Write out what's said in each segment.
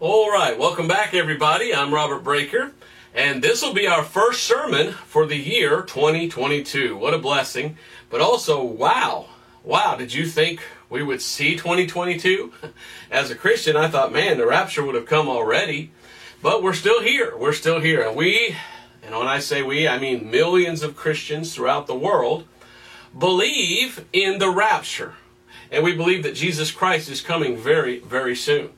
All right, welcome back, everybody. I'm Robert Breaker, and this will be our first sermon for the year 2022. What a blessing! But also, wow, wow, did you think we would see 2022? As a Christian, I thought, man, the rapture would have come already. But we're still here. We're still here. And we, and when I say we, I mean millions of Christians throughout the world, believe in the rapture. And we believe that Jesus Christ is coming very, very soon.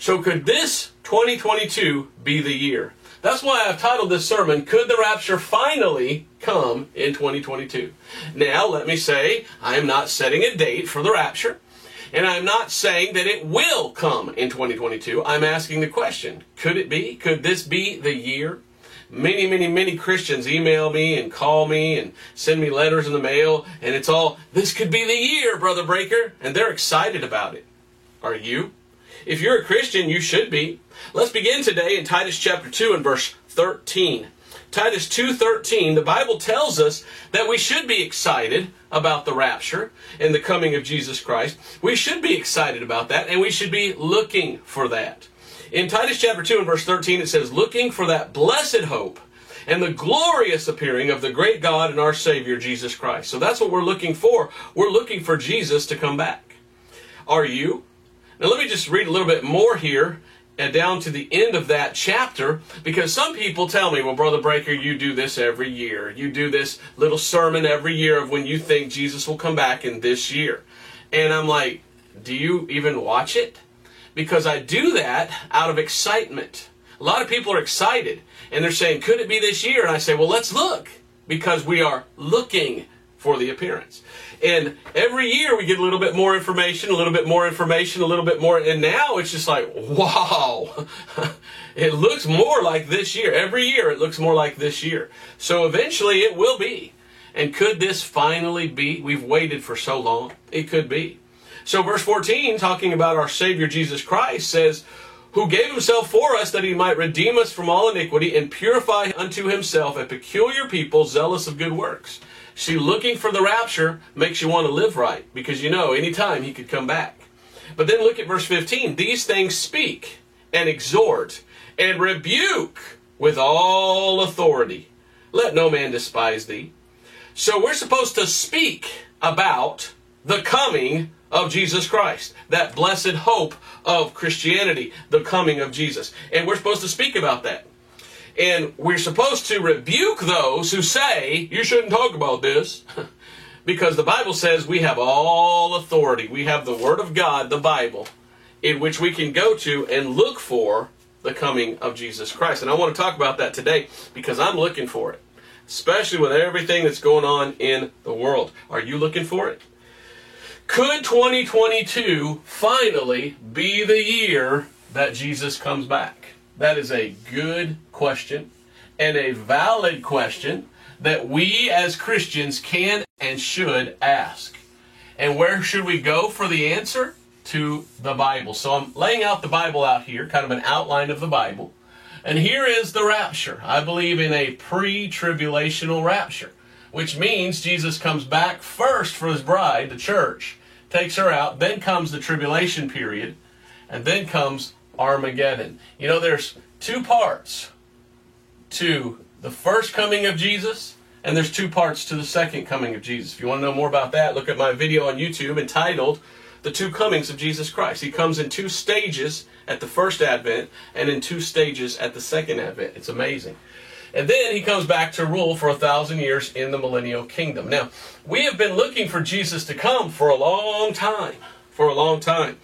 So could this 2022 be the year? That's why I've titled this sermon, Could the Rapture Finally Come in 2022? Now, let me say, I am not setting a date for the rapture, and I'm not saying that it will come in 2022. I'm asking the question, could it be? Could this be the year? Many, many, many Christians email me and call me and send me letters in the mail, and it's all, this could be the year, Brother Breaker, and they're excited about it. Are you? If you're a Christian, you should be. Let's begin today in Titus chapter 2 and verse 13. Titus 2:13, the Bible tells us that we should be excited about the rapture and the coming of Jesus Christ. We should be excited about that and we should be looking for that. In Titus chapter 2 and verse 13 it says, "Looking for that blessed hope and the glorious appearing of the great God and our Savior Jesus Christ." So that's what we're looking for. We're looking for Jesus to come back. Are you? Now, let me just read a little bit more here and down to the end of that chapter because some people tell me, well, Brother Breaker, you do this every year. You do this little sermon every year of when you think Jesus will come back in this year. And I'm like, do you even watch it? Because I do that out of excitement. A lot of people are excited and they're saying, could it be this year? And I say, well, let's look because we are looking for the appearance. And every year we get a little bit more information, a little bit more information, a little bit more. And now it's just like, wow, it looks more like this year. Every year it looks more like this year. So eventually it will be. And could this finally be? We've waited for so long. It could be. So verse 14, talking about our Savior Jesus Christ, says, who gave himself for us that he might redeem us from all iniquity and purify unto himself a peculiar people zealous of good works. See, looking for the rapture makes you want to live right because you know anytime he could come back. But then look at verse 15. These things speak and exhort and rebuke with all authority. Let no man despise thee. So we're supposed to speak about the coming of Jesus Christ, that blessed hope of Christianity, the coming of Jesus. And we're supposed to speak about that. And we're supposed to rebuke those who say, you shouldn't talk about this. because the Bible says we have all authority. We have the Word of God, the Bible, in which we can go to and look for the coming of Jesus Christ. And I want to talk about that today because I'm looking for it, especially with everything that's going on in the world. Are you looking for it? Could 2022 finally be the year that Jesus comes back? That is a good question and a valid question that we as Christians can and should ask. And where should we go for the answer? To the Bible. So I'm laying out the Bible out here, kind of an outline of the Bible. And here is the rapture. I believe in a pre tribulational rapture, which means Jesus comes back first for his bride, the church, takes her out, then comes the tribulation period, and then comes Armageddon. You know, there's two parts to the first coming of Jesus, and there's two parts to the second coming of Jesus. If you want to know more about that, look at my video on YouTube entitled The Two Comings of Jesus Christ. He comes in two stages at the first advent and in two stages at the second advent. It's amazing. And then he comes back to rule for a thousand years in the millennial kingdom. Now, we have been looking for Jesus to come for a long time. For a long time.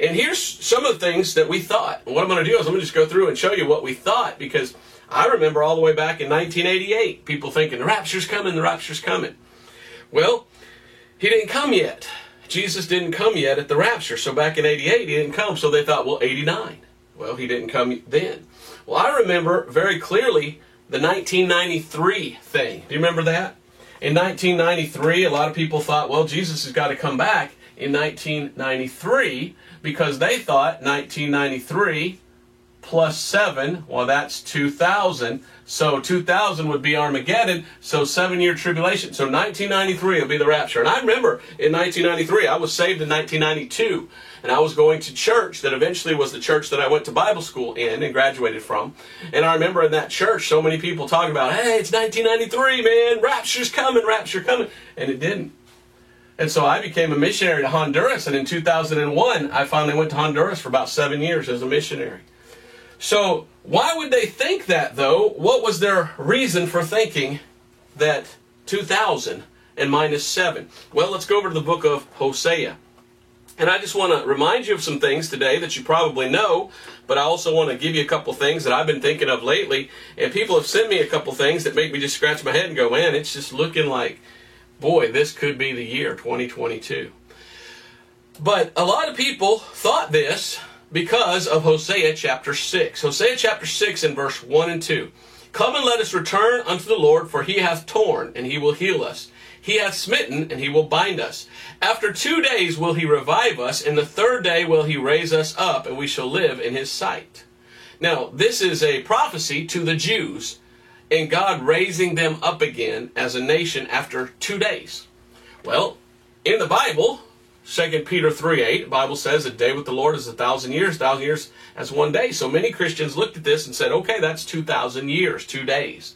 And here's some of the things that we thought. what I'm going to do is I'm going to just go through and show you what we thought because I remember all the way back in 1988 people thinking the rapture's coming, the rapture's coming. Well, he didn't come yet. Jesus didn't come yet at the rapture. So back in 88 he didn't come. So they thought, well, 89. Well, he didn't come then. Well, I remember very clearly the 1993 thing. Do you remember that? In 1993, a lot of people thought, well, Jesus has got to come back in 1993 because they thought 1993 plus 7, well, that's 2000. So 2000 would be Armageddon, so seven year tribulation. So 1993 would be the rapture. And I remember in 1993, I was saved in 1992. and I was going to church that eventually was the church that I went to Bible school in and graduated from. And I remember in that church, so many people talking about, hey, it's 1993, man, rapture's coming, rapture coming. And it didn't. And so I became a missionary to Honduras, and in 2001, I finally went to Honduras for about seven years as a missionary. So, why would they think that though? What was their reason for thinking that 2000 and minus 7? Well, let's go over to the book of Hosea. And I just want to remind you of some things today that you probably know, but I also want to give you a couple things that I've been thinking of lately. And people have sent me a couple things that make me just scratch my head and go, man, it's just looking like, boy, this could be the year 2022. But a lot of people thought this because of Hosea chapter 6. Hosea chapter 6 and verse 1 and 2. Come and let us return unto the Lord, for he hath torn, and he will heal us. He hath smitten, and he will bind us. After two days will he revive us, and the third day will he raise us up, and we shall live in his sight. Now, this is a prophecy to the Jews, and God raising them up again as a nation after two days. Well, in the Bible, 2 Peter 3 8, the Bible says a day with the Lord is a thousand years, a thousand years as one day. So many Christians looked at this and said, okay, that's 2,000 years, two days.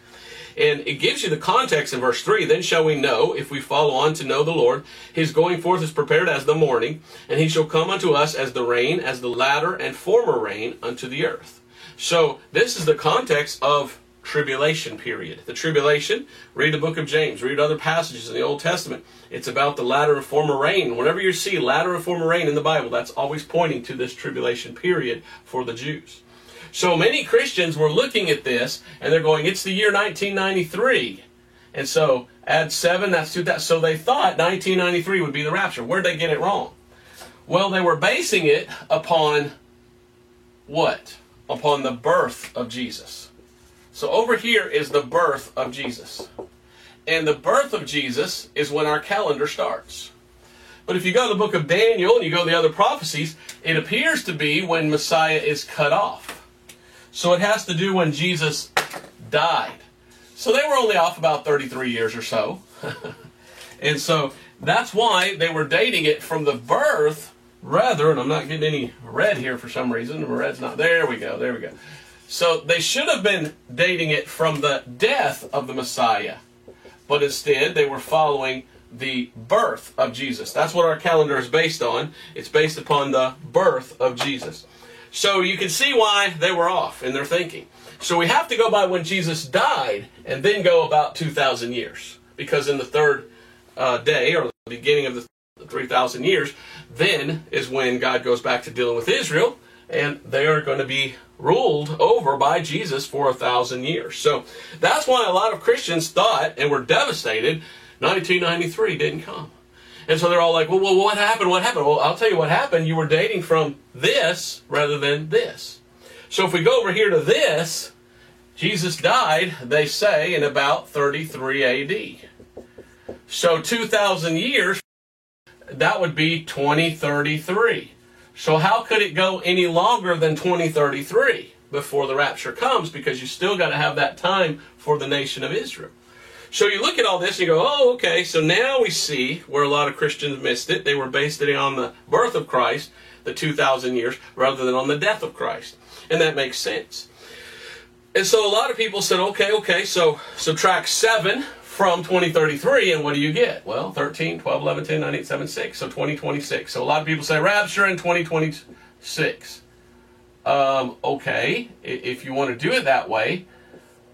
And it gives you the context in verse 3. Then shall we know, if we follow on to know the Lord, his going forth is prepared as the morning, and he shall come unto us as the rain, as the latter and former rain unto the earth. So this is the context of tribulation period. The tribulation, read the book of James, read other passages in the Old Testament. It's about the latter and former rain. Whenever you see latter and former rain in the Bible, that's always pointing to this tribulation period for the Jews. So many Christians were looking at this and they're going, it's the year 1993. And so add seven, that's two. That, so they thought 1993 would be the rapture. Where'd they get it wrong? Well, they were basing it upon what? Upon the birth of Jesus. So over here is the birth of Jesus. And the birth of Jesus is when our calendar starts. But if you go to the book of Daniel and you go to the other prophecies, it appears to be when Messiah is cut off. So it has to do when Jesus died. So they were only off about 33 years or so. and so that's why they were dating it from the birth rather, and I'm not getting any red here for some reason. Red's not. There we go. There we go. So they should have been dating it from the death of the Messiah, but instead they were following the birth of Jesus. That's what our calendar is based on. It's based upon the birth of Jesus. So you can see why they were off in their thinking. So we have to go by when Jesus died and then go about 2,000 years. Because in the third uh, day, or the beginning of the 3,000 years, then is when God goes back to dealing with Israel, and they are going to be ruled over by Jesus for a thousand years. So that's why a lot of Christians thought and were devastated 1993 didn't come. And so they're all like, well, well, what happened? What happened? Well, I'll tell you what happened. You were dating from this rather than this. So if we go over here to this, Jesus died, they say, in about 33 AD. So 2,000 years, that would be 2033. So how could it go any longer than 2033 before the rapture comes? Because you still got to have that time for the nation of Israel. So you look at all this and you go, oh, okay, so now we see where a lot of Christians missed it. They were based it on the birth of Christ, the 2,000 years, rather than on the death of Christ. And that makes sense. And so a lot of people said, okay, okay, so subtract 7 from 2033, and what do you get? Well, 13, 12, 11, 10, 9, 8, 7, 6. So 2026. So a lot of people say rapture in 2026. Um, okay, if you want to do it that way,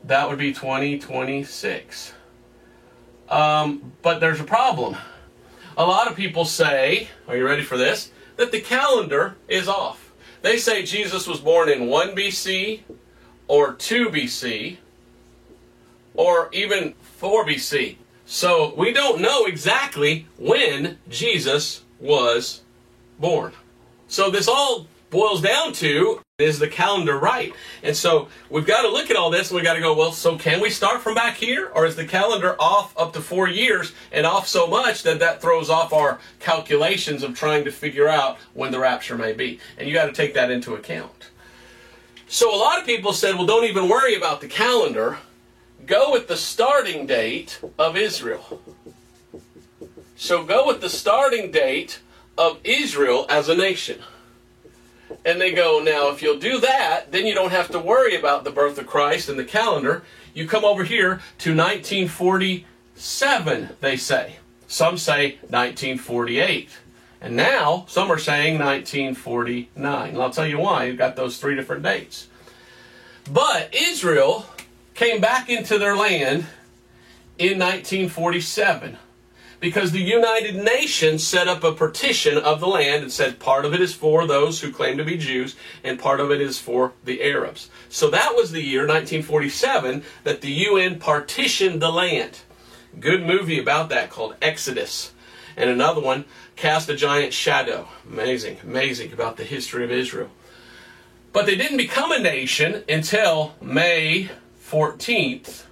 that would be 2026. Um, but there's a problem. A lot of people say, are you ready for this? That the calendar is off. They say Jesus was born in 1 BC or 2 BC or even 4 BC. So we don't know exactly when Jesus was born. So this all boils down to is the calendar right? And so we've got to look at all this and we've got to go, well, so can we start from back here? Or is the calendar off up to four years and off so much that that throws off our calculations of trying to figure out when the rapture may be? And you got to take that into account. So a lot of people said, well, don't even worry about the calendar go with the starting date of Israel. So go with the starting date of Israel as a nation. And they go, now, if you'll do that, then you don't have to worry about the birth of Christ and the calendar. You come over here to 1947, they say. Some say 1948. And now, some are saying 1949. And I'll tell you why. You've got those three different dates. But Israel came back into their land in 1947 because the United Nations set up a partition of the land and said part of it is for those who claim to be Jews and part of it is for the Arabs. So that was the year 1947 that the UN partitioned the land. Good movie about that called Exodus. And another one, Cast a Giant Shadow. Amazing, amazing about the history of Israel. But they didn't become a nation until May 14th,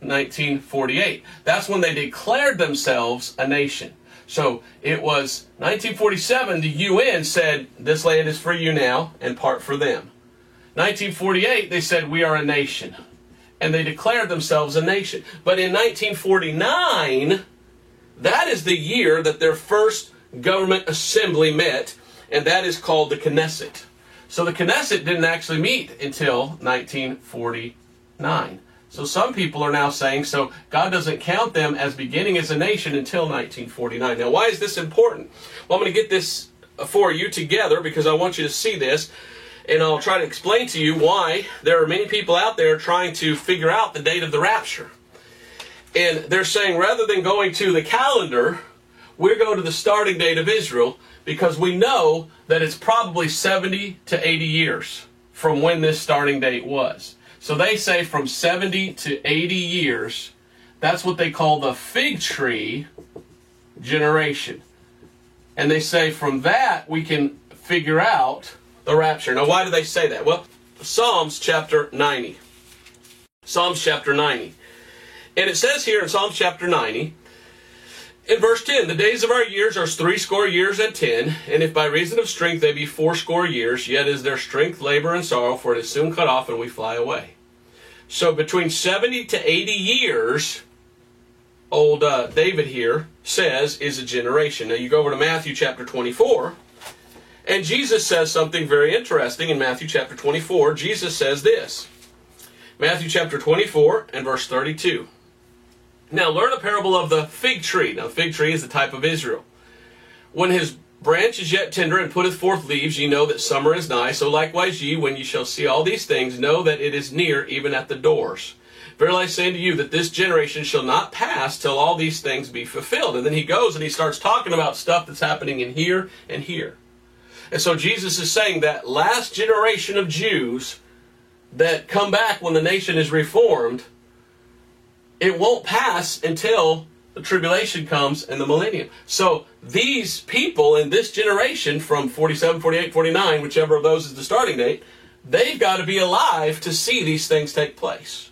1948. That's when they declared themselves a nation. So it was 1947, the UN said, This land is for you now, and part for them. 1948, they said, We are a nation. And they declared themselves a nation. But in 1949, that is the year that their first government assembly met, and that is called the Knesset. So the Knesset didn't actually meet until 1949. So some people are now saying, so God doesn't count them as beginning as a nation until 1949. Now, why is this important? Well, I'm going to get this for you together because I want you to see this. And I'll try to explain to you why there are many people out there trying to figure out the date of the rapture. And they're saying rather than going to the calendar, we're going to the starting date of Israel because we know that it's probably 70 to 80 years from when this starting date was. So they say from 70 to 80 years, that's what they call the fig tree generation. And they say from that we can figure out the rapture. Now, why do they say that? Well, Psalms chapter 90. Psalms chapter 90. And it says here in Psalms chapter 90, in verse 10, the days of our years are threescore years and ten, and if by reason of strength they be fourscore years, yet is their strength labor and sorrow, for it is soon cut off and we fly away. So between 70 to 80 years, old uh, David here says is a generation. Now you go over to Matthew chapter 24, and Jesus says something very interesting in Matthew chapter 24. Jesus says this Matthew chapter 24 and verse 32. Now learn a parable of the fig tree. Now, fig tree is the type of Israel. When his branch is yet tender and putteth forth leaves, ye know that summer is nigh. So likewise ye, when ye shall see all these things, know that it is near, even at the doors. Verily I say unto you that this generation shall not pass till all these things be fulfilled. And then he goes and he starts talking about stuff that's happening in here and here. And so Jesus is saying that last generation of Jews that come back when the nation is reformed it won't pass until the tribulation comes and the millennium. So these people in this generation from 47, 48, 49, whichever of those is the starting date, they've got to be alive to see these things take place.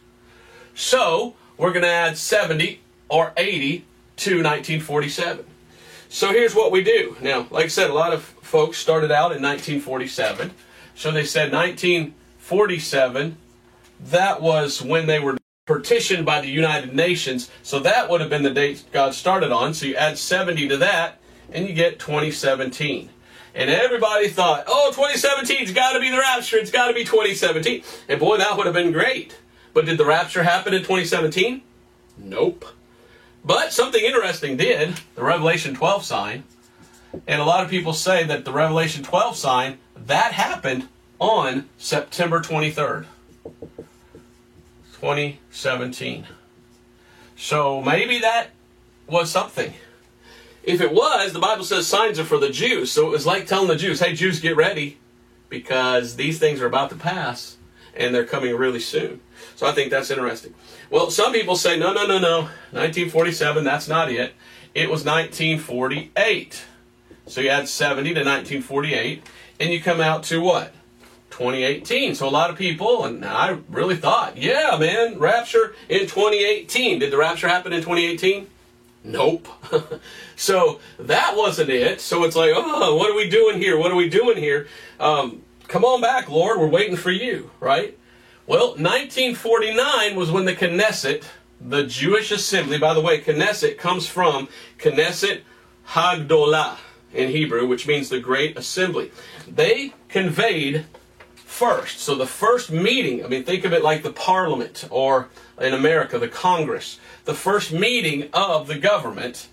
So we're going to add 70 or 80 to 1947. So here's what we do. Now, like I said, a lot of folks started out in 1947. So they said 1947, that was when they were partitioned by the United Nations. So that would have been the date God started on. So you add 70 to that, and you get 2017. And everybody thought, oh, 2017's got to be the rapture. It's got to be 2017. And boy, that would have been great. But did the rapture happen in 2017? Nope. But something interesting did the Revelation 12 sign. And a lot of people say that the Revelation 12 sign, that happened on September 23rd. 2017. So maybe that was something. If it was, the Bible says signs are for the Jews. So it was like telling the Jews, hey, Jews, get ready because these things are about to pass and they're coming really soon. So I think that's interesting. Well, some people say, no, no, no, no. 1947, that's not it. It was 1948. So you add 70 to 1948, and you come out to what? 2018. So a lot of people, and I really thought, yeah, man, rapture in 2018. Did the rapture happen in 2018? Nope. so that wasn't it. So it's like, oh, what are we doing here? What are we doing here? Um, come on back, Lord. We're waiting for you, right? Well, 1949 was when the Knesset, the Jewish assembly, by the way, Knesset comes from Knesset Hagdolah. in Hebrew, which means the great assembly. They conveyed first. So the first meeting, I mean, think of it like the parliament or in America, the Congress. The first meeting of the government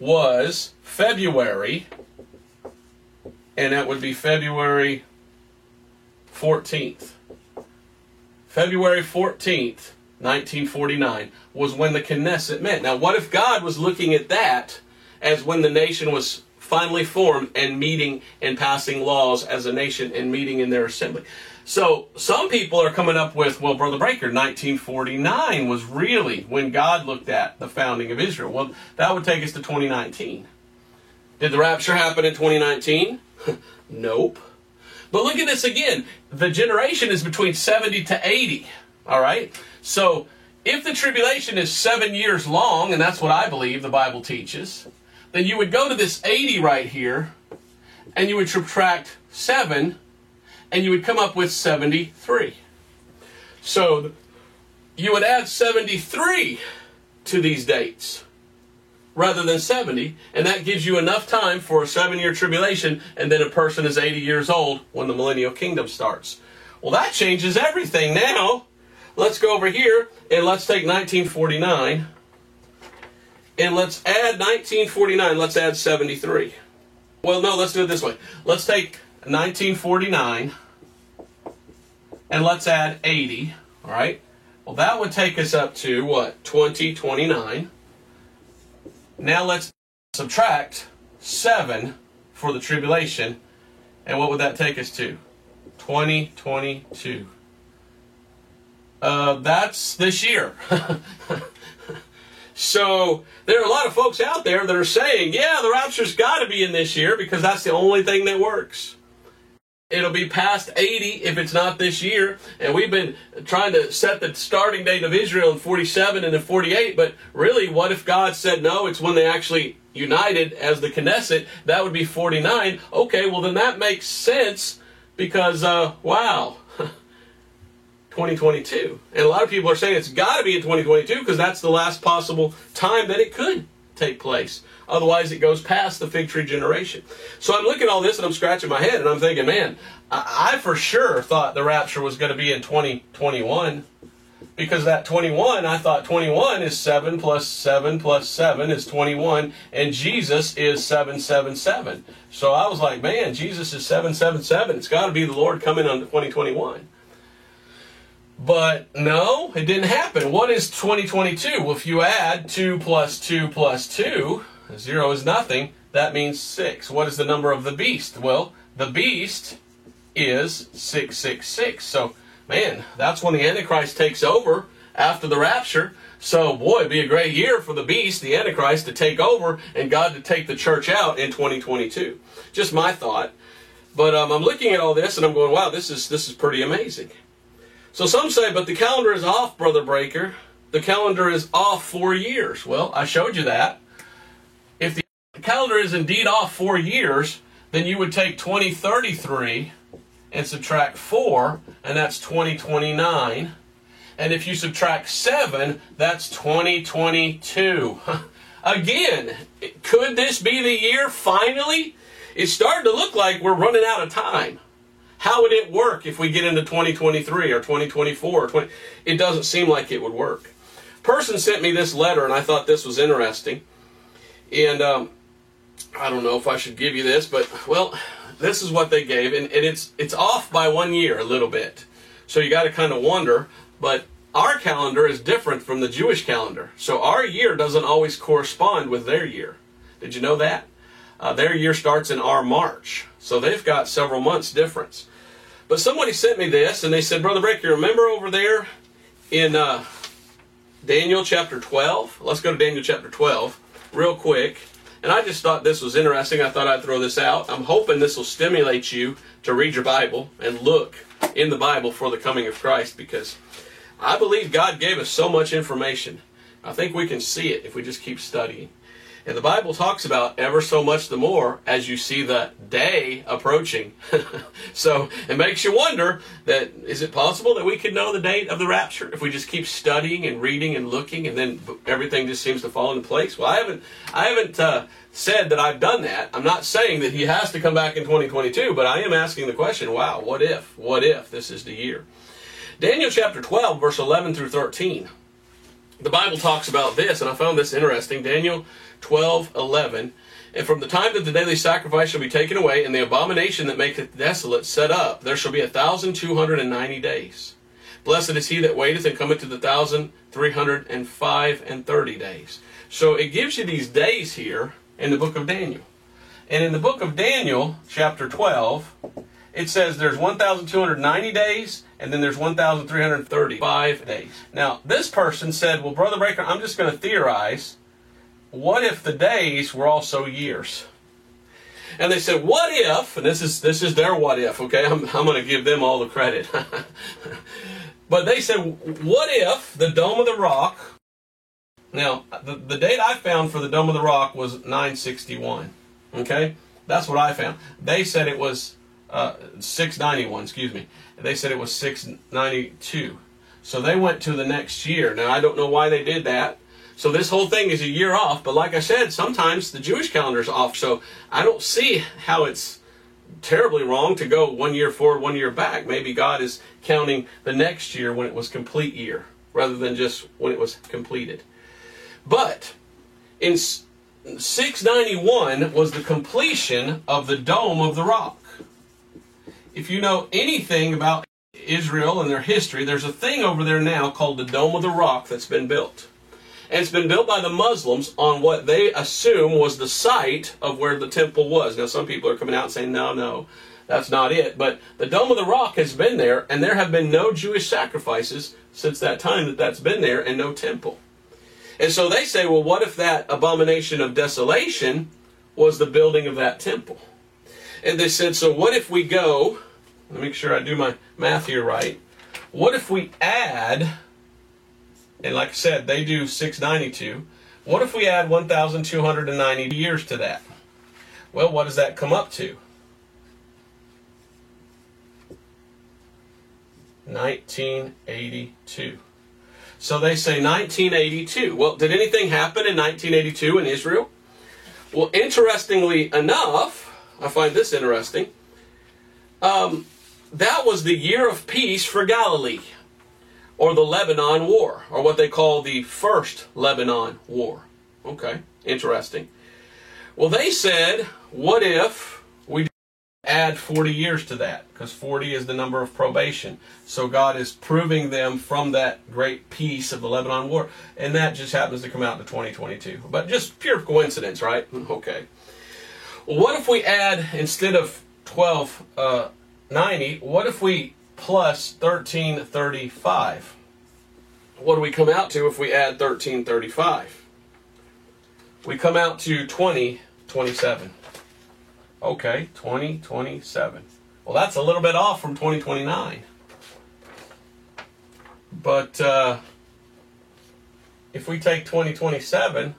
was February, and that would be February 14th. February 14th, 1949, was when the Knesset met. Now, what if God was looking at that as when the nation was finally formed and meeting and passing laws as a nation and meeting in their assembly? So, some people are coming up with, well, Brother Breaker, 1949 was really when God looked at the founding of Israel. Well, that would take us to 2019. Did the rapture happen in 2019? nope. But look at this again. The generation is between 70 to 80. All right? So, if the tribulation is seven years long, and that's what I believe the Bible teaches, then you would go to this 80 right here, and you would subtract 7, and you would come up with 73. So, you would add 73 to these dates rather than 70, and that gives you enough time for a seven year tribulation, and then a person is 80 years old when the millennial kingdom starts. Well, that changes everything now. Let's go over here and let's take 1949 and let's add 1949, let's add 73. Well, no, let's do it this way. Let's take 1949 and let's add 80, all right? Well, that would take us up to what? 2029. Now let's subtract 7 for the tribulation. And what would that take us to? 2022. Uh, that's this year. so there are a lot of folks out there that are saying, yeah, the rapture's got to be in this year because that's the only thing that works. It'll be past 80 if it's not this year. And we've been trying to set the starting date of Israel in 47 and in 48. But really, what if God said no? It's when they actually united as the Knesset. That would be 49. Okay, well, then that makes sense because, uh, wow, 2022. And a lot of people are saying it's got to be in 2022 because that's the last possible time that it could take place. Otherwise, it goes past the fig tree generation. So I'm looking at all this and I'm scratching my head and I'm thinking, man, I, I for sure thought the rapture was going to be in 2021 because that 21, I thought 21 is 7 plus 7 plus 7 is 21, and Jesus is 777. So I was like, man, Jesus is 777. It's got to be the Lord coming on 2021. But no, it didn't happen. What is 2022? Well, if you add 2 plus 2 plus 2, Zero is nothing. That means six. What is the number of the beast? Well, the beast is 666. So, man, that's when the Antichrist takes over after the rapture. So, boy, it'd be a great year for the beast, the Antichrist, to take over and God to take the church out in 2022. Just my thought. But um, I'm looking at all this and I'm going, wow, this is this is pretty amazing. So some say, but the calendar is off, Brother Breaker. The calendar is off four years. Well, I showed you that If the calendar is indeed off four years, then you would take 2033 and subtract 4, and that's 2029. And if you subtract 7, that's 2022. Again, could this be the year finally? It's starting to look like we're running out of time. How would it work if we get into 2023 or 2024 or 20? It doesn't seem like it would work. Person sent me this letter, and I thought this was interesting. And um, I don't know if I should give you this, but well, this is what they gave, and, and it's it's off by one year a little bit. So you got to kind of wonder, but our calendar is different from the Jewish calendar. So our year doesn't always correspond with their year. Did you know that? Uh, their year starts in our March. So they've got several months difference. But somebody sent me this and they said, Brother Breaker, remember over there in uh, Daniel chapter 12? Let's go to Daniel chapter 12 real quick. And I just thought this was interesting. I thought I'd throw this out. I'm hoping this will stimulate you to read your Bible and look in the Bible for the coming of Christ because I believe God gave us so much information. I think we can see it if we just keep studying. And the Bible talks about ever so much the more as you see the day approaching. so it makes you wonder that is it possible that we could know the date of the rapture if we just keep studying and reading and looking and then everything just seems to fall into place? Well, I haven't I haven't uh, said that I've done that. I'm not saying that he has to come back in 2022, but I am asking the question, wow, what if? What if this is the year? Daniel chapter 12 verse 11 through 13 the Bible talks about this, and I found this interesting. Daniel 12, 11. And from the time that the daily sacrifice shall be taken away, and the abomination that maketh desolate set up, there shall be a thousand two hundred and ninety days. Blessed is he that waiteth and cometh to the thousand three hundred and five and thirty days. So it gives you these days here in the book of Daniel. And in the book of Daniel, chapter 12, it says there's 1,290 days and then there's 1,335 days. Now, this person said, Well, Brother Breaker, I'm just going to theorize. What if the days were also years? And they said, What if, and this is, this is their what if, okay? I'm, I'm going to give them all the credit. but they said, What if the Dome of the Rock, now, the, the date I found for the Dome of the Rock was 961, okay? That's what I found. They said it was uh, 691, excuse me. They said it was 692. So they went to the next year. Now, I don't know why they did that. So this whole thing is a year off. But like I said, sometimes the Jewish calendar is off. So I don't see how it's terribly wrong to go one year forward, one year back. Maybe God is counting the next year when it was complete year rather than just when it was completed. But in 691 was the completion of the Dome of the Rock if you know anything about Israel and their history, there's a thing over there now called the Dome of the Rock that's been built. And it's been built by the Muslims on what they assume was the site of where the temple was. Now, some people are coming out and saying, no, no, that's not it. But the Dome of the Rock has been there, and there have been no Jewish sacrifices since that time that that's been there, and no temple. And so they say, well, what if that abomination of desolation was the building of that temple? And they said, so what if we go let me make sure I do my math here right. What if we add, and like I said, they do 692. What if we add 1,290 years to that? Well, what does that come up to? 1982. So they say 1982. Well, did anything happen in 1982 in Israel? Well, interestingly enough, I find this interesting. Um, that was the year of peace for Galilee, or the Lebanon War, or what they call the First Lebanon War. Okay, interesting. Well, they said, what if we add 40 years to that? Because 40 is the number of probation. So God is proving them from that great peace of the Lebanon War. And that just happens to come out in 2022. But just pure coincidence, right? Okay. What if we add, instead of 12, uh, 90, what if we plus 1335? What do we come out to if we add 1335? We come out to 2027. Okay, 2027. Well, that's a little bit off from 2029. But uh, if we take 2027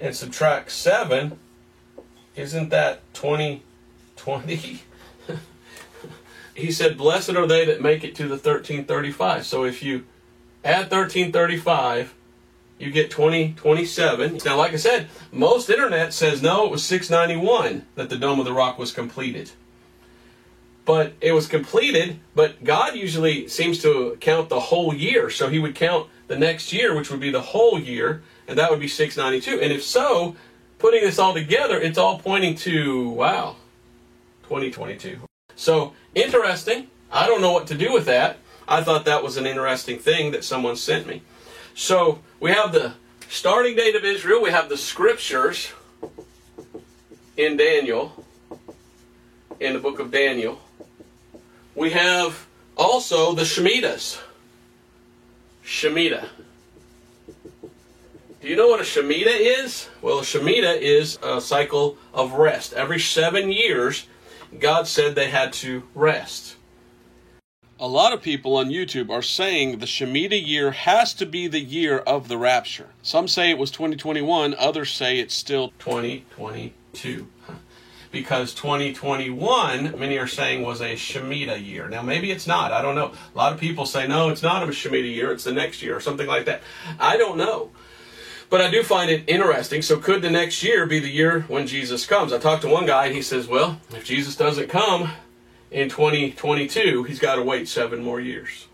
and subtract 7, isn't that 2020? he said, Blessed are they that make it to the 1335. So if you add 1335, you get 2027. Now, like I said, most internet says no, it was 691 that the Dome of the Rock was completed. But it was completed, but God usually seems to count the whole year. So he would count the next year, which would be the whole year, and that would be 692. And if so, putting this all together, it's all pointing to, wow, 2022. So interesting. I don't know what to do with that. I thought that was an interesting thing that someone sent me. So we have the starting date of Israel. We have the scriptures in Daniel, in the book of Daniel. We have also the Shemitahs. Shemitah. Do you know what a Shemitah is? Well, a Shemitah is a cycle of rest. Every seven years, God said they had to rest. A lot of people on YouTube are saying the Shemitah year has to be the year of the rapture. Some say it was 2021, others say it's still 2022. Because 2021, many are saying, was a Shemitah year. Now, maybe it's not. I don't know. A lot of people say, no, it's not a Shemitah year, it's the next year, or something like that. I don't know. But I do find it interesting. So, could the next year be the year when Jesus comes? I talked to one guy, and he says, well, if Jesus doesn't come, in 2022, he's got to wait seven more years.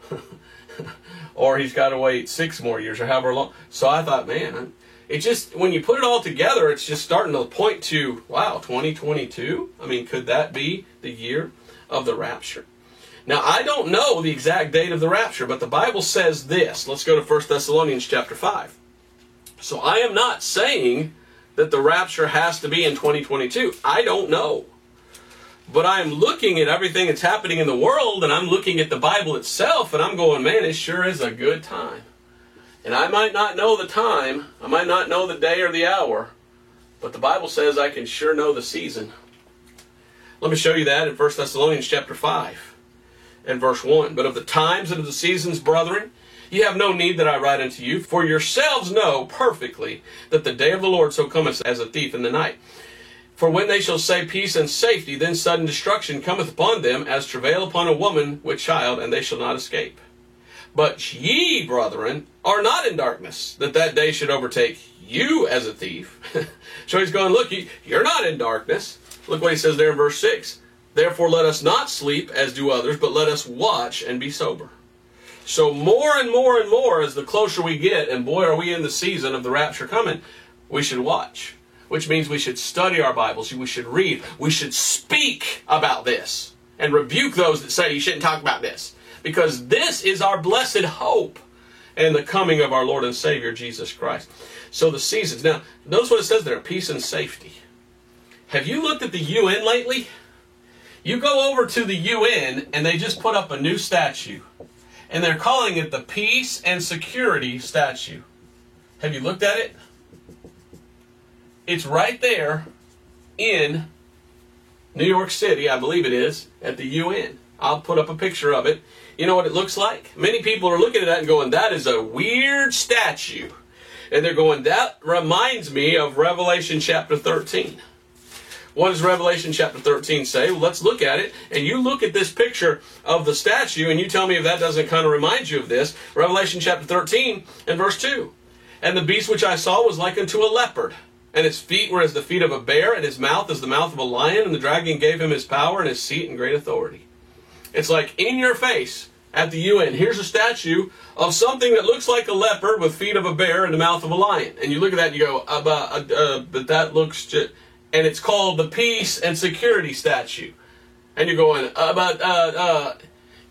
or he's got to wait six more years, or however long. So I thought, man, it just, when you put it all together, it's just starting to point to, wow, 2022? I mean, could that be the year of the rapture? Now, I don't know the exact date of the rapture, but the Bible says this. Let's go to 1 Thessalonians chapter 5. So I am not saying that the rapture has to be in 2022. I don't know. But I'm looking at everything that's happening in the world, and I'm looking at the Bible itself, and I'm going, man, it sure is a good time. And I might not know the time, I might not know the day or the hour, but the Bible says I can sure know the season. Let me show you that in 1 Thessalonians chapter 5 and verse 1. But of the times and of the seasons, brethren, ye have no need that I write unto you, for yourselves know perfectly that the day of the Lord so cometh as a thief in the night. For when they shall say peace and safety, then sudden destruction cometh upon them, as travail upon a woman with child, and they shall not escape. But ye, brethren, are not in darkness, that that day should overtake you as a thief. so he's going, look, you're not in darkness. Look what he says there in verse 6. Therefore let us not sleep as do others, but let us watch and be sober. So more and more and more as the closer we get, and boy are we in the season of the rapture coming, we should watch which means we should study our Bibles, we should read, we should speak about this and rebuke those that say you shouldn't talk about this. Because this is our blessed hope and the coming of our Lord and Savior Jesus Christ. So the seasons. Now, notice what it says there peace and safety. Have you looked at the UN lately? You go over to the UN and they just put up a new statue. And they're calling it the Peace and Security Statue. Have you looked at it? It's right there in New York City, I believe it is, at the UN. I'll put up a picture of it. You know what it looks like? Many people are looking at that and going, that is a weird statue. And they're going, that reminds me of Revelation chapter 13. What does Revelation chapter 13 say? Well, let's look at it. And you look at this picture of the statue and you tell me if that doesn't kind of remind you of this. Revelation chapter 13 and verse 2. And the beast which I saw was like unto a leopard and his feet were as the feet of a bear, and his mouth as the mouth of a lion, and the dragon gave him his power and his seat and great authority. It's like in your face at the UN. Here's a statue of something that looks like a leopard with feet of a bear and the mouth of a lion. And you look at that and you go, uh, but, uh, uh, but that looks just, and it's called the Peace and Security Statue. And you're going, uh, but, uh, uh,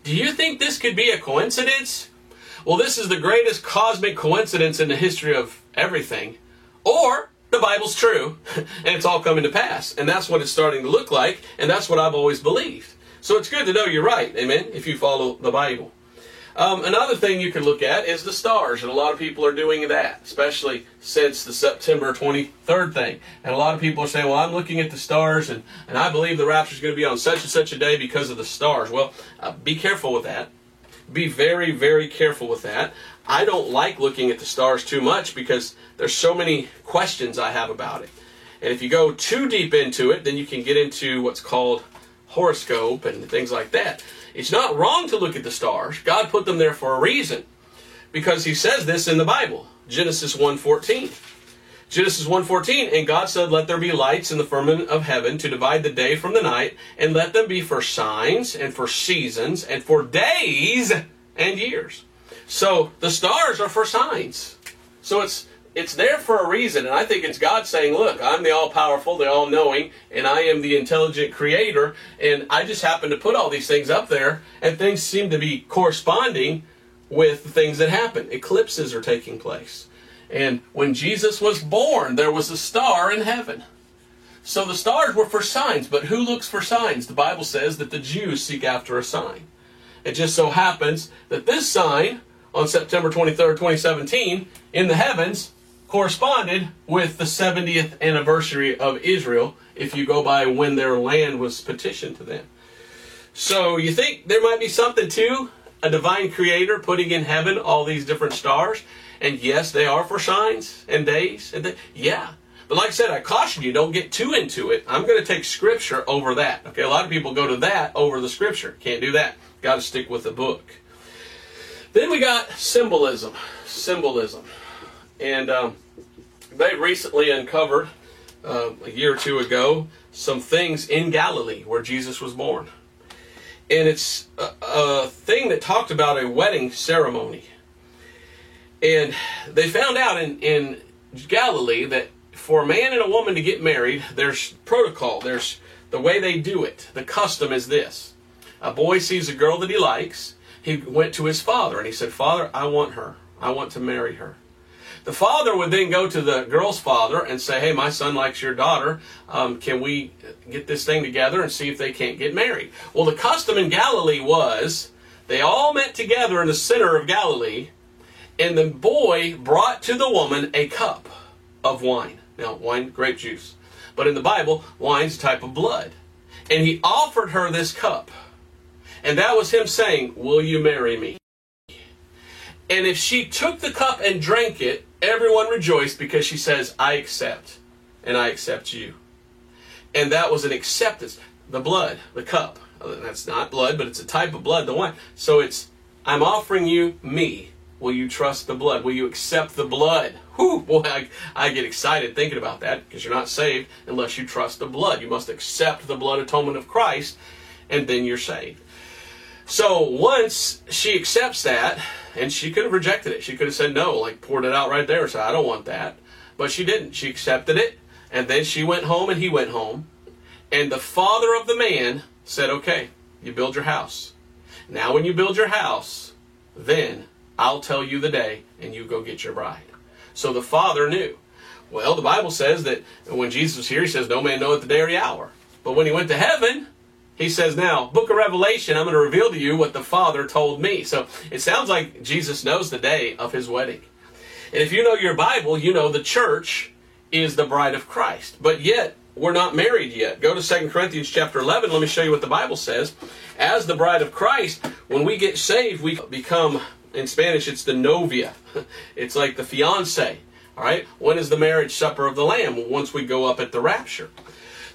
do you think this could be a coincidence? Well, this is the greatest cosmic coincidence in the history of everything. Or the Bible's true, and it's all coming to pass. And that's what it's starting to look like, and that's what I've always believed. So it's good to know you're right, amen, if you follow the Bible. Um, another thing you can look at is the stars, and a lot of people are doing that, especially since the September 23rd thing. And a lot of people are saying, well, I'm looking at the stars, and, and I believe the rapture is going to be on such and such a day because of the stars. Well, uh, be careful with that. Be very, very careful with that. I don't like looking at the stars too much because there's so many questions I have about it. And if you go too deep into it, then you can get into what's called horoscope and things like that. It's not wrong to look at the stars. God put them there for a reason. Because he says this in the Bible. Genesis 1:14. Genesis 1:14 and God said let there be lights in the firmament of heaven to divide the day from the night and let them be for signs and for seasons and for days and years. So the stars are for signs. So it's it's there for a reason, and I think it's God saying, "Look, I'm the all-powerful, the all-knowing, and I am the intelligent creator, and I just happen to put all these things up there, and things seem to be corresponding with the things that happen. Eclipses are taking place, and when Jesus was born, there was a star in heaven. So the stars were for signs, but who looks for signs? The Bible says that the Jews seek after a sign. It just so happens that this sign on September 23rd, 2017, in the heavens, corresponded with the 70th anniversary of Israel, if you go by when their land was petitioned to them. So you think there might be something to a divine creator putting in heaven all these different stars? And yes, they are for signs and days. And they, yeah. But like I said, I caution you, don't get too into it. I'm going to take scripture over that. Okay, a lot of people go to that over the scripture. Can't do that. Got to stick with the book. Then we got symbolism. Symbolism. And um, they recently uncovered, uh, a year or two ago, some things in Galilee where Jesus was born. And it's a, a thing that talked about a wedding ceremony. And they found out in, in Galilee that for a man and a woman to get married, there's protocol. There's the way they do it. The custom is this. A boy sees a girl that he likes. He went to his father and he said, Father, I want her. I want to marry her. The father would then go to the girl's father and say, Hey, my son likes your daughter. Um, can we get this thing together and see if they can't get married? Well, the custom in Galilee was they all met together in the center of Galilee, and the boy brought to the woman a cup of wine. Now, wine, grape juice. But in the Bible, wine's a type of blood. And he offered her this cup. And that was him saying, Will you marry me? And if she took the cup and drank it, everyone rejoiced because she says, I accept, and I accept you. And that was an acceptance. The blood, the cup. Uh, that's not blood, but it's a type of blood, the wine. So it's, I'm offering you me. Will you trust the blood? Will you accept the blood? Whew, boy, I, I get excited thinking about that because you're not saved unless you trust the blood. You must accept the blood atonement of Christ, and then you're saved. So once she accepts that, and she could have rejected it. She could have said no, like poured it out right there, said, I don't want that. But she didn't. She accepted it, and then she went home and he went home. And the father of the man said, Okay, you build your house. Now, when you build your house, then I'll tell you the day, and you go get your bride. So the father knew. Well, the Bible says that when Jesus was here, he says, No man knoweth the day or the hour. But when he went to heaven, he says, Now, book of Revelation, I'm going to reveal to you what the Father told me. So it sounds like Jesus knows the day of his wedding. And if you know your Bible, you know the church is the bride of Christ. But yet, we're not married yet. Go to 2 Corinthians chapter 11. Let me show you what the Bible says. As the bride of Christ, when we get saved, we become, in Spanish, it's the novia. It's like the fiance. All right? When is the marriage supper of the Lamb? Once we go up at the rapture.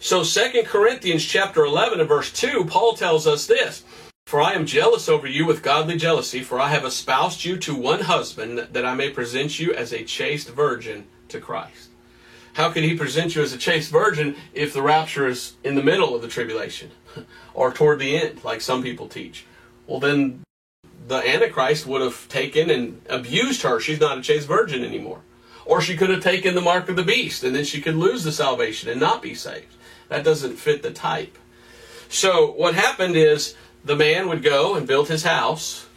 So 2 Corinthians chapter 11 and verse 2, Paul tells us this. For I am jealous over you with godly jealousy, for I have espoused you to one husband, that I may present you as a chaste virgin to Christ. How can he present you as a chaste virgin if the rapture is in the middle of the tribulation or toward the end, like some people teach? Well, then the Antichrist would have taken and abused her. She's not a chaste virgin anymore. Or she could have taken the mark of the beast, and then she could lose the salvation and not be saved. That doesn't fit the type. So what happened is the man would go and build his house,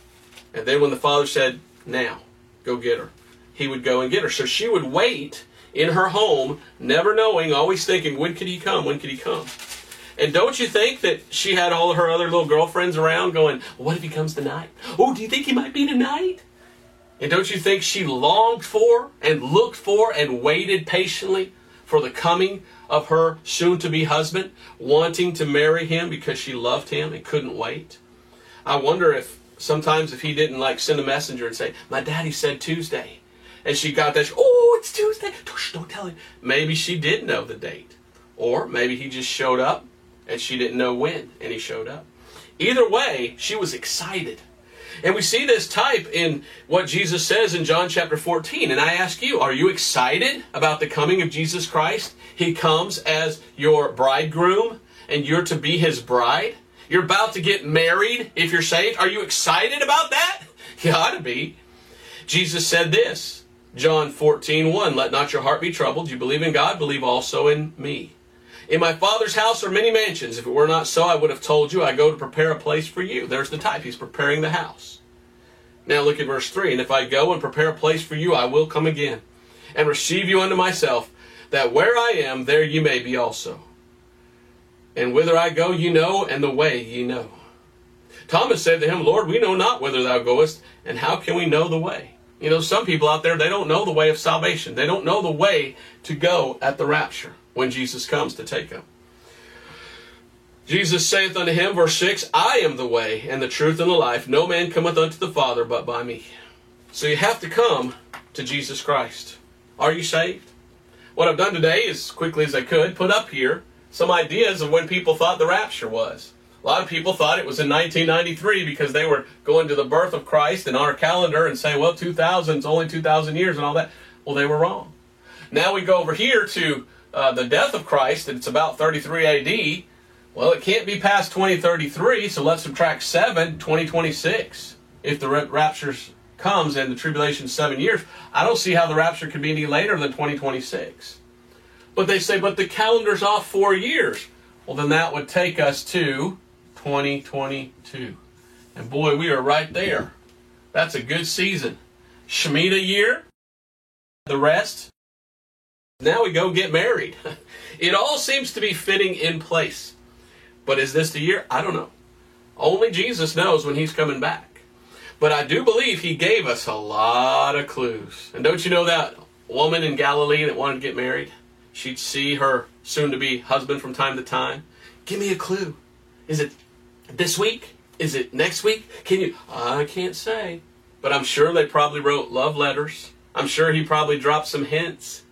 and then when the father said, Now, go get her, he would go and get her. So she would wait in her home, never knowing, always thinking, When could he come? When could he come? And don't you think that she had all her other little girlfriends around going, What if he comes tonight? Oh, do you think he might be tonight? And don't you think she longed for and looked for and waited patiently for the coming of her soon to be husband, wanting to marry him because she loved him and couldn't wait. I wonder if sometimes if he didn't like send a messenger and say, My daddy said Tuesday. And she got that, oh, it's Tuesday. Don't tell him. Maybe she did know the date. Or maybe he just showed up and she didn't know when and he showed up. Either way, she was excited. And we see this type in what Jesus says in John chapter 14. And I ask you, are you excited about the coming of Jesus Christ? He comes as your bridegroom and you're to be his bride. You're about to get married if you're saved. Are you excited about that? You ought to be. Jesus said this, John 14, 1, Let not your heart be troubled. You believe in God, believe also in me. In my Father's house are many mansions. If it were not so, I would have told you, I go to prepare a place for you. There's the type. He's preparing the house. Now look at verse 3. And if I go and prepare a place for you, I will come again and receive you unto myself, that where I am, there you may be also. And whither I go, you know, and the way ye know. Thomas said to him, Lord, we know not whither thou goest, and how can we know the way? You know, some people out there, they don't know the way of salvation. They don't know the way to go at the rapture when Jesus comes to take them. Jesus saith unto him, verse 6, I am the way and the truth and the life. No man cometh unto the Father but by me. So you have to come to Jesus Christ. Are you saved? What I've done today, as quickly as I could, put up here some ideas of when people thought the rapture was. A lot of people thought it was in 1993 because they were going to the birth of Christ in our calendar and saying, well, 2000 is only 2,000 years and all that. Well, they were wrong. Now we go over here to uh, the death of Christ, and it's about 33 AD. Well, it can't be past 2033, so let's subtract 7, 2026. If the rapture comes and the tribulation seven years, I don't see how the rapture could be any later than 2026. But they say, but the calendar's off four years. Well, then that would take us to 2022. And boy, we are right there. That's a good season. Shemitah year, the rest. Now we go get married. It all seems to be fitting in place. But is this the year? I don't know. Only Jesus knows when he's coming back. But I do believe he gave us a lot of clues. And don't you know that woman in Galilee that wanted to get married? She'd see her soon to be husband from time to time. Give me a clue. Is it this week? Is it next week? Can you? I can't say. But I'm sure they probably wrote love letters. I'm sure he probably dropped some hints.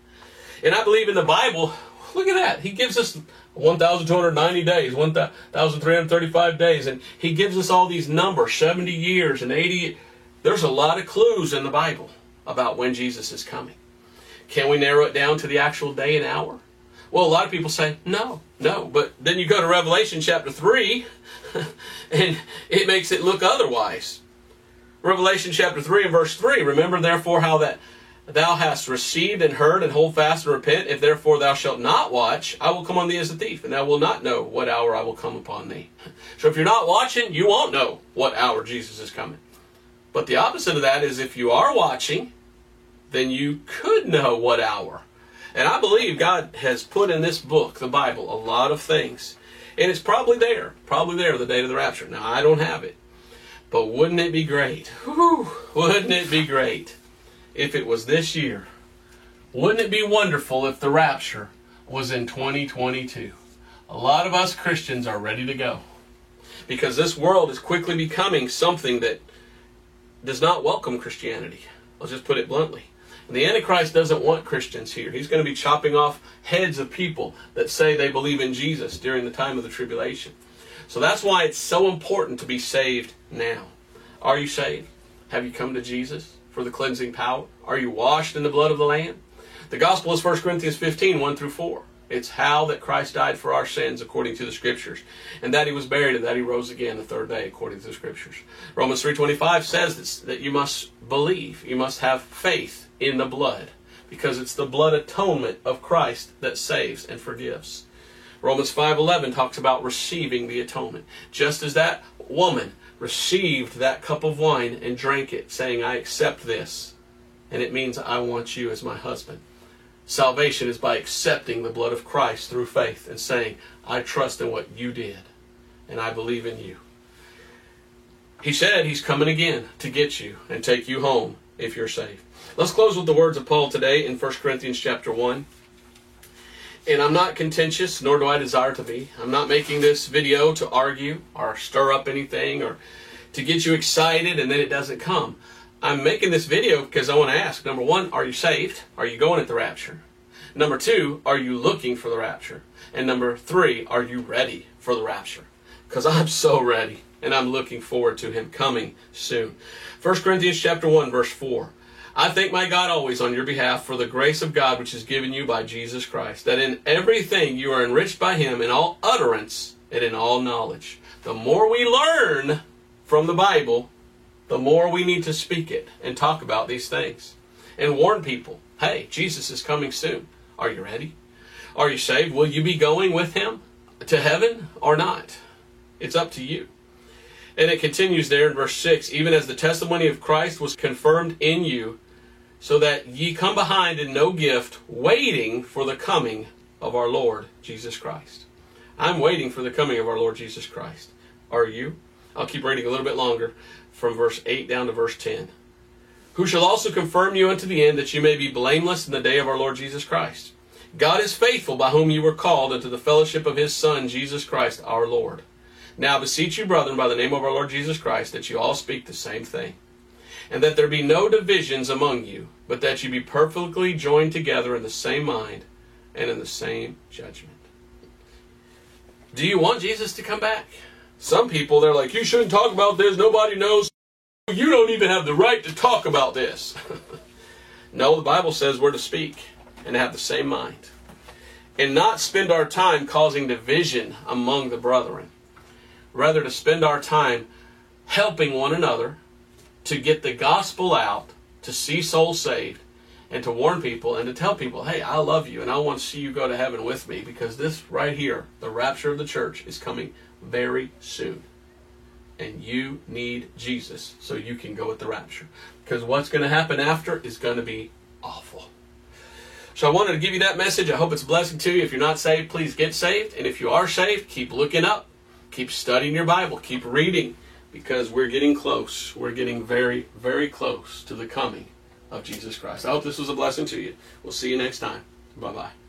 And I believe in the Bible, look at that. He gives us 1,290 days, 1,335 days, and he gives us all these numbers 70 years and 80. There's a lot of clues in the Bible about when Jesus is coming. Can we narrow it down to the actual day and hour? Well, a lot of people say no, no. But then you go to Revelation chapter 3, and it makes it look otherwise. Revelation chapter 3 and verse 3 Remember therefore how that thou hast received and heard and hold fast and repent. If therefore thou shalt not watch, I will come on thee as a thief, and thou wilt not know what hour I will come upon thee. So if you're not watching, you won't know what hour Jesus is coming. But the opposite of that is if you are watching, then you could know what hour. And I believe God has put in this book, the Bible, a lot of things. And it's probably there, probably there the date of the rapture. Now, I don't have it. But wouldn't it be great? Whew, wouldn't it be great if it was this year? Wouldn't it be wonderful if the rapture was in 2022? A lot of us Christians are ready to go because this world is quickly becoming something that does not welcome Christianity. Let's just put it bluntly. And the Antichrist doesn't want Christians here. He's going to be chopping off heads of people that say they believe in Jesus during the time of the tribulation. So that's why it's so important to be saved now. Are you saved? Have you come to Jesus for the cleansing power? Are you washed in the blood of the Lamb? The gospel is 1 Corinthians 15, 1 through 4. It's how that Christ died for our sins according to the scriptures, and that he was buried and that he rose again the third day according to the scriptures. Romans 3:25 says that you must believe, you must have faith in the blood, because it's the blood atonement of Christ that saves and forgives. Romans 5:11 talks about receiving the atonement. Just as that woman received that cup of wine and drank it, saying, I accept this. And it means I want you as my husband. Salvation is by accepting the blood of Christ through faith and saying, I trust in what you did, and I believe in you. He said he's coming again to get you and take you home if you're saved. Let's close with the words of Paul today in 1 Corinthians chapter 1. And I'm not contentious, nor do I desire to be. I'm not making this video to argue or stir up anything or to get you excited and then it doesn't come. I'm making this video because I want to ask number one, are you saved? Are you going at the rapture? Number two, are you looking for the rapture? And number three, are you ready for the rapture? Because I'm so ready and I'm looking forward to him coming soon. 1 Corinthians chapter 1, verse 4. I thank my God always on your behalf for the grace of God which is given you by Jesus Christ, that in everything you are enriched by him in all utterance and in all knowledge. The more we learn from the Bible, the more we need to speak it and talk about these things and warn people hey, Jesus is coming soon. Are you ready? Are you saved? Will you be going with him to heaven or not? It's up to you. And it continues there in verse 6 even as the testimony of Christ was confirmed in you, so that ye come behind in no gift, waiting for the coming of our Lord Jesus Christ. I'm waiting for the coming of our Lord Jesus Christ. Are you? I'll keep reading a little bit longer from verse 8 down to verse 10. Who shall also confirm you unto the end that you may be blameless in the day of our Lord Jesus Christ. God is faithful by whom you were called into the fellowship of his Son, Jesus Christ our Lord. Now beseech you, brethren, by the name of our Lord Jesus Christ, that you all speak the same thing, and that there be no divisions among you, but that you be perfectly joined together in the same mind and in the same judgment. Do you want Jesus to come back? Some people, they're like, you shouldn't talk about this. Nobody knows. You don't even have the right to talk about this. no, the Bible says we're to speak and have the same mind and not spend our time causing division among the brethren. Rather, to spend our time helping one another to get the gospel out, to see souls saved, and to warn people and to tell people, hey, I love you and I want to see you go to heaven with me because this right here, the rapture of the church, is coming very soon. And you need Jesus so you can go with the rapture. Because what's going to happen after is going to be awful. So I wanted to give you that message. I hope it's a blessing to you. If you're not saved, please get saved. And if you are saved, keep looking up. Keep studying your Bible. Keep reading because we're getting close. We're getting very, very close to the coming of Jesus Christ. I hope this was a blessing to you. We'll see you next time. Bye bye.